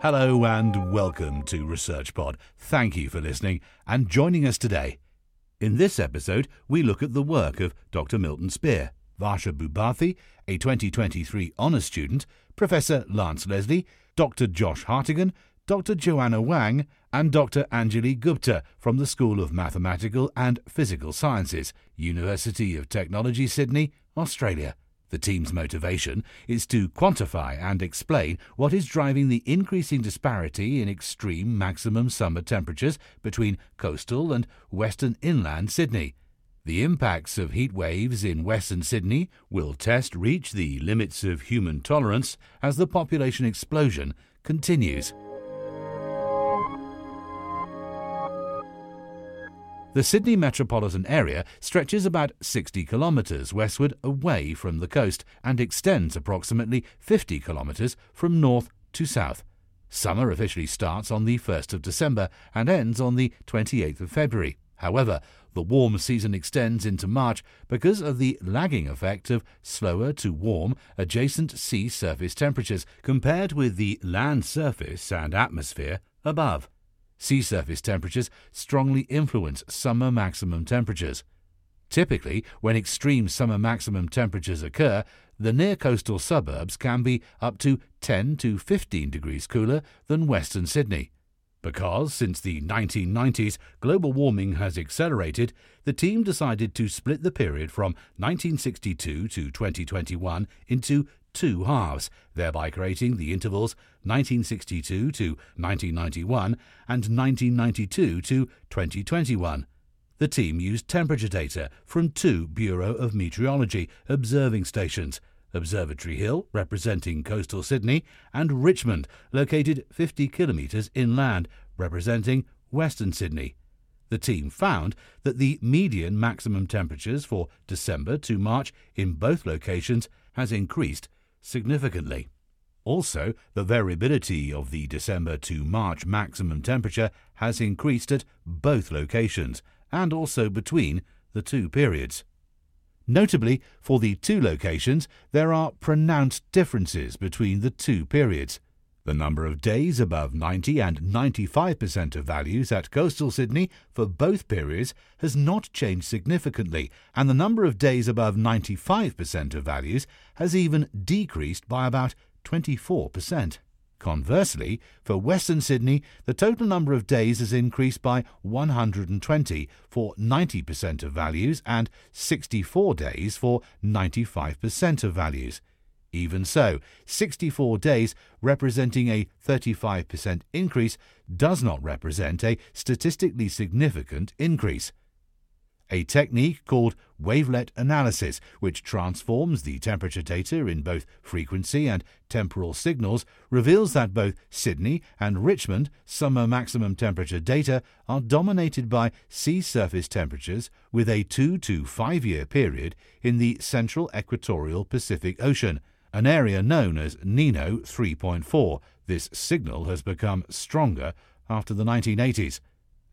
Hello and welcome to ResearchPod. Thank you for listening and joining us today. In this episode, we look at the work of Dr. Milton Speer, Varsha Bhupathi, a 2023 honours student, Professor Lance Leslie, Dr. Josh Hartigan, Dr. Joanna Wang, and Dr. Anjali Gupta from the School of Mathematical and Physical Sciences, University of Technology, Sydney, Australia. The team's motivation is to quantify and explain what is driving the increasing disparity in extreme maximum summer temperatures between coastal and western inland Sydney. The impacts of heat waves in western Sydney will test reach the limits of human tolerance as the population explosion continues. The Sydney metropolitan area stretches about 60 kilometres westward away from the coast and extends approximately 50 kilometres from north to south. Summer officially starts on the 1st of December and ends on the 28th of February. However, the warm season extends into March because of the lagging effect of slower to warm adjacent sea surface temperatures compared with the land surface and atmosphere above. Sea surface temperatures strongly influence summer maximum temperatures. Typically, when extreme summer maximum temperatures occur, the near coastal suburbs can be up to 10 to 15 degrees cooler than western Sydney. Because since the 1990s global warming has accelerated, the team decided to split the period from 1962 to 2021 into two halves, thereby creating the intervals 1962 to 1991 and 1992 to 2021. The team used temperature data from two Bureau of Meteorology observing stations, Observatory Hill, representing coastal Sydney, and Richmond, located 50 kilometres inland, representing western Sydney. The team found that the median maximum temperatures for December to March in both locations has increased significantly. Also, the variability of the December to March maximum temperature has increased at both locations and also between the two periods. Notably, for the two locations, there are pronounced differences between the two periods. The number of days above 90 and 95% of values at coastal Sydney for both periods has not changed significantly, and the number of days above 95% of values has even decreased by about 24%. Conversely, for Western Sydney, the total number of days has increased by 120 for 90% of values and 64 days for 95% of values. Even so, 64 days, representing a 35% increase, does not represent a statistically significant increase. A technique called wavelet analysis, which transforms the temperature data in both frequency and temporal signals, reveals that both Sydney and Richmond summer maximum temperature data are dominated by sea surface temperatures with a 2 to 5 year period in the central equatorial Pacific Ocean an area known as Nino 3.4. This signal has become stronger after the 1980s.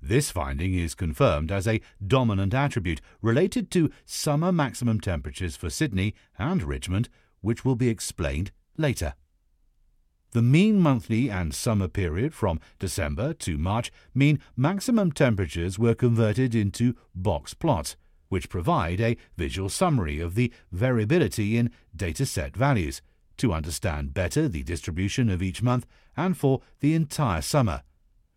This finding is confirmed as a dominant attribute related to summer maximum temperatures for Sydney and Richmond, which will be explained later. The mean monthly and summer period from December to March mean maximum temperatures were converted into box plots which provide a visual summary of the variability in dataset values to understand better the distribution of each month and for the entire summer.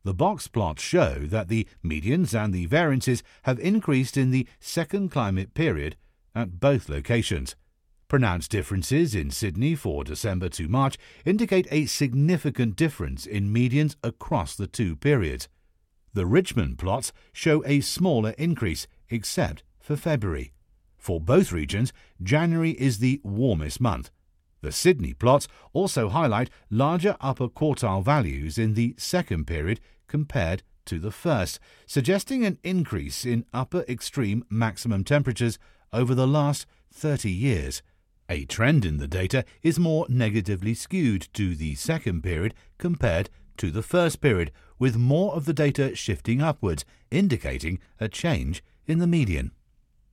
The box plots show that the medians and the variances have increased in the second climate period at both locations. Pronounced differences in Sydney for December to March indicate a significant difference in medians across the two periods. The Richmond plots show a smaller increase, except for February. For both regions, January is the warmest month. The Sydney plots also highlight larger upper quartile values in the second period compared to the first, suggesting an increase in upper extreme maximum temperatures over the last 30 years. A trend in the data is more negatively skewed to the second period compared to the first period, with more of the data shifting upwards, indicating a change in the median.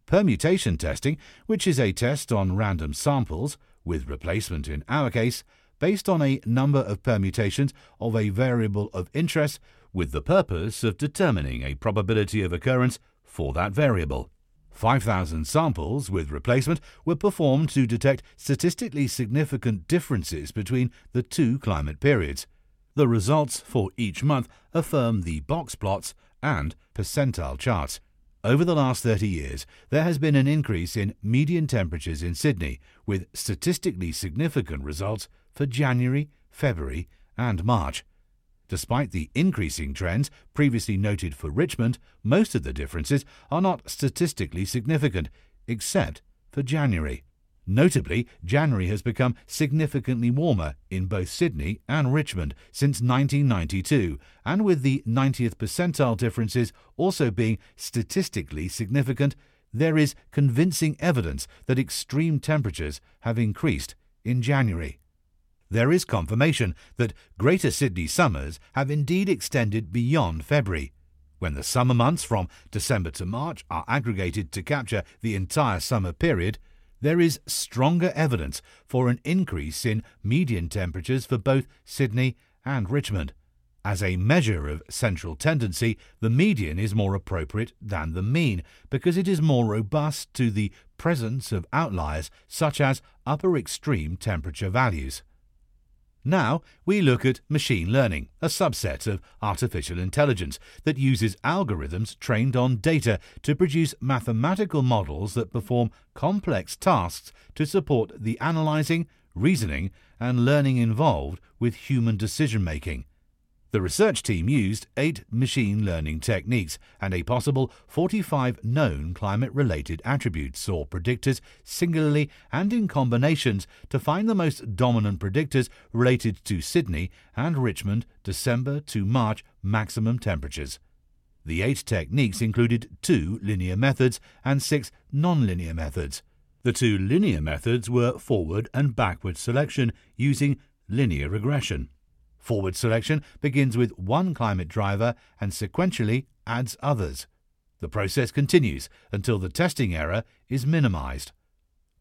Permutation testing, which is a test on random samples, with replacement in our case, based on a number of permutations of a variable of interest with the purpose of determining a probability of occurrence for that variable. 5,000 samples with replacement were performed to detect statistically significant differences between the two climate periods. The results for each month affirm the box plots and percentile charts. Over the last 30 years, there has been an increase in median temperatures in Sydney, with statistically significant results for January, February, and March. Despite the increasing trends previously noted for Richmond, most of the differences are not statistically significant, except for January. Notably, January has become significantly warmer in both Sydney and Richmond since 1992, and with the 90th percentile differences also being statistically significant, there is convincing evidence that extreme temperatures have increased in January there is confirmation that Greater Sydney summers have indeed extended beyond February. When the summer months from December to March are aggregated to capture the entire summer period, there is stronger evidence for an increase in median temperatures for both Sydney and Richmond. As a measure of central tendency, the median is more appropriate than the mean because it is more robust to the presence of outliers such as upper extreme temperature values. Now we look at machine learning, a subset of artificial intelligence that uses algorithms trained on data to produce mathematical models that perform complex tasks to support the analyzing, reasoning, and learning involved with human decision making. The research team used eight machine learning techniques and a possible 45 known climate related attributes or predictors singularly and in combinations to find the most dominant predictors related to Sydney and Richmond December to March maximum temperatures. The eight techniques included two linear methods and six non-linear methods. The two linear methods were forward and backward selection using linear regression. Forward selection begins with one climate driver and sequentially adds others. The process continues until the testing error is minimized.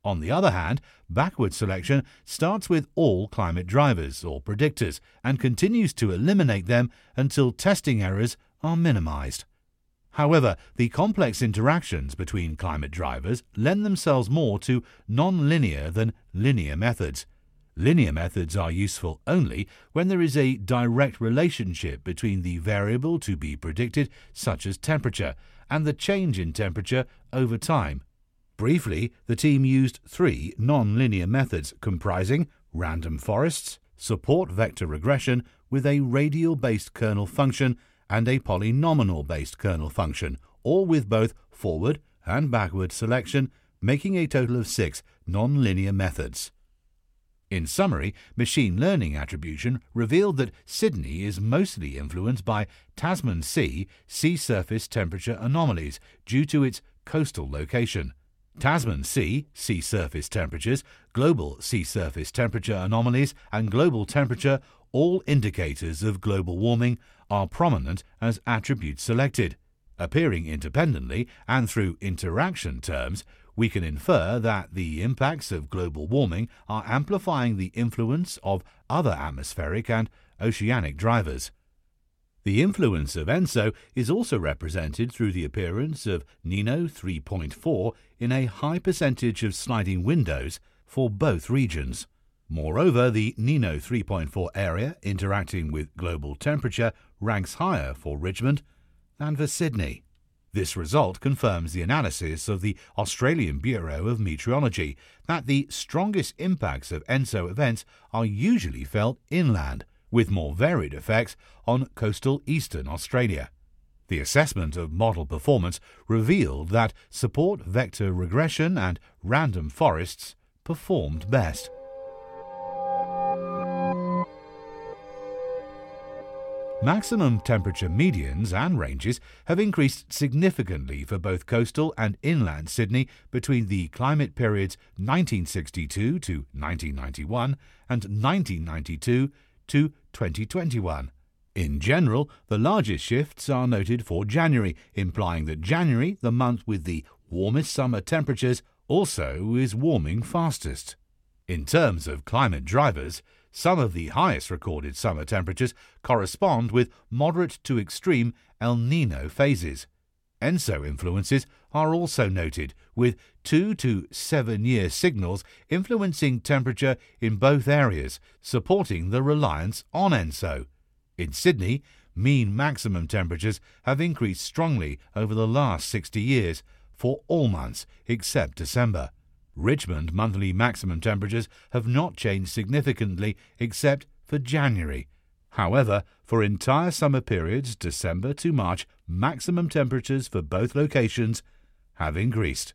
On the other hand, backward selection starts with all climate drivers or predictors and continues to eliminate them until testing errors are minimized. However, the complex interactions between climate drivers lend themselves more to non-linear than linear methods. Linear methods are useful only when there is a direct relationship between the variable to be predicted, such as temperature, and the change in temperature over time. Briefly, the team used three non-linear methods comprising random forests, support vector regression with a radial-based kernel function, and a polynomial-based kernel function, all with both forward and backward selection, making a total of six non-linear methods. In summary, machine learning attribution revealed that Sydney is mostly influenced by Tasman Sea sea surface temperature anomalies due to its coastal location. Tasman Sea sea surface temperatures, global sea surface temperature anomalies, and global temperature, all indicators of global warming, are prominent as attributes selected. Appearing independently and through interaction terms, we can infer that the impacts of global warming are amplifying the influence of other atmospheric and oceanic drivers. The influence of ENSO is also represented through the appearance of Nino 3.4 in a high percentage of sliding windows for both regions. Moreover, the Nino 3.4 area interacting with global temperature ranks higher for Richmond than for Sydney. This result confirms the analysis of the Australian Bureau of Meteorology that the strongest impacts of ENSO events are usually felt inland, with more varied effects on coastal eastern Australia. The assessment of model performance revealed that support vector regression and random forests performed best. Maximum temperature medians and ranges have increased significantly for both coastal and inland Sydney between the climate periods 1962 to 1991 and 1992 to 2021. In general, the largest shifts are noted for January, implying that January, the month with the warmest summer temperatures, also is warming fastest. In terms of climate drivers, Some of the highest recorded summer temperatures correspond with moderate to extreme El Nino phases. ENSO influences are also noted, with two to seven year signals influencing temperature in both areas, supporting the reliance on ENSO. In Sydney, mean maximum temperatures have increased strongly over the last 60 years for all months except December. Richmond monthly maximum temperatures have not changed significantly except for January. However, for entire summer periods, December to March, maximum temperatures for both locations have increased.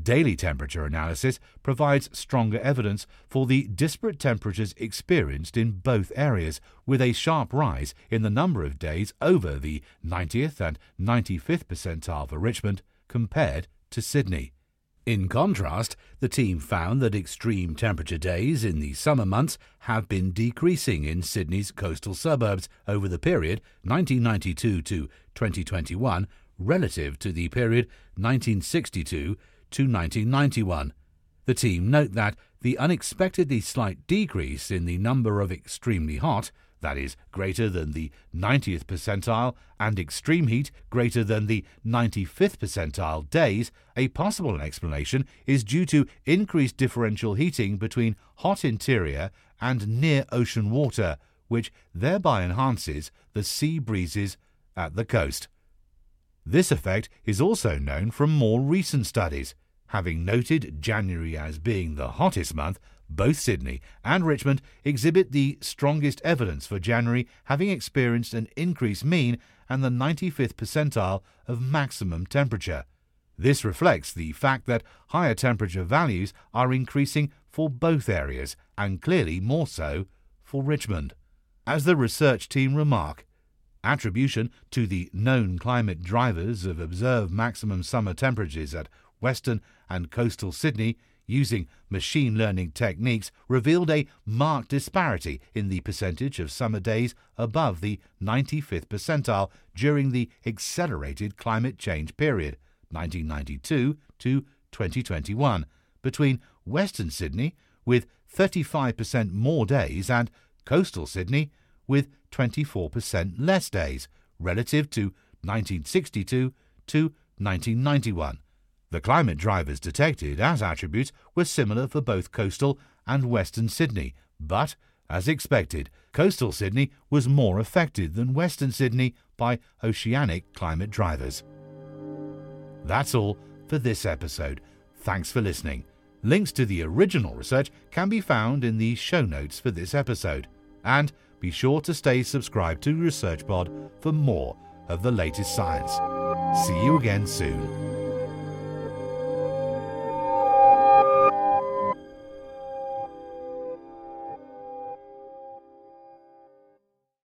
Daily temperature analysis provides stronger evidence for the disparate temperatures experienced in both areas, with a sharp rise in the number of days over the 90th and 95th percentile for Richmond compared to Sydney. In contrast, the team found that extreme temperature days in the summer months have been decreasing in Sydney's coastal suburbs over the period 1992 to 2021 relative to the period 1962 to 1991. The team note that the unexpectedly slight decrease in the number of extremely hot that is greater than the 90th percentile, and extreme heat greater than the 95th percentile days, a possible explanation is due to increased differential heating between hot interior and near ocean water, which thereby enhances the sea breezes at the coast. This effect is also known from more recent studies. Having noted January as being the hottest month, both Sydney and Richmond exhibit the strongest evidence for January having experienced an increased mean and the 95th percentile of maximum temperature. This reflects the fact that higher temperature values are increasing for both areas and clearly more so for Richmond. As the research team remark, attribution to the known climate drivers of observed maximum summer temperatures at western and coastal Sydney using machine learning techniques revealed a marked disparity in the percentage of summer days above the 95th percentile during the accelerated climate change period 1992 to 2021 between Western Sydney with 35% more days and coastal Sydney with 24% less days relative to 1962 to 1991 the climate drivers detected as attributes were similar for both coastal and western Sydney, but, as expected, coastal Sydney was more affected than western Sydney by oceanic climate drivers. That's all for this episode. Thanks for listening. Links to the original research can be found in the show notes for this episode. And be sure to stay subscribed to ResearchPod for more of the latest science. See you again soon.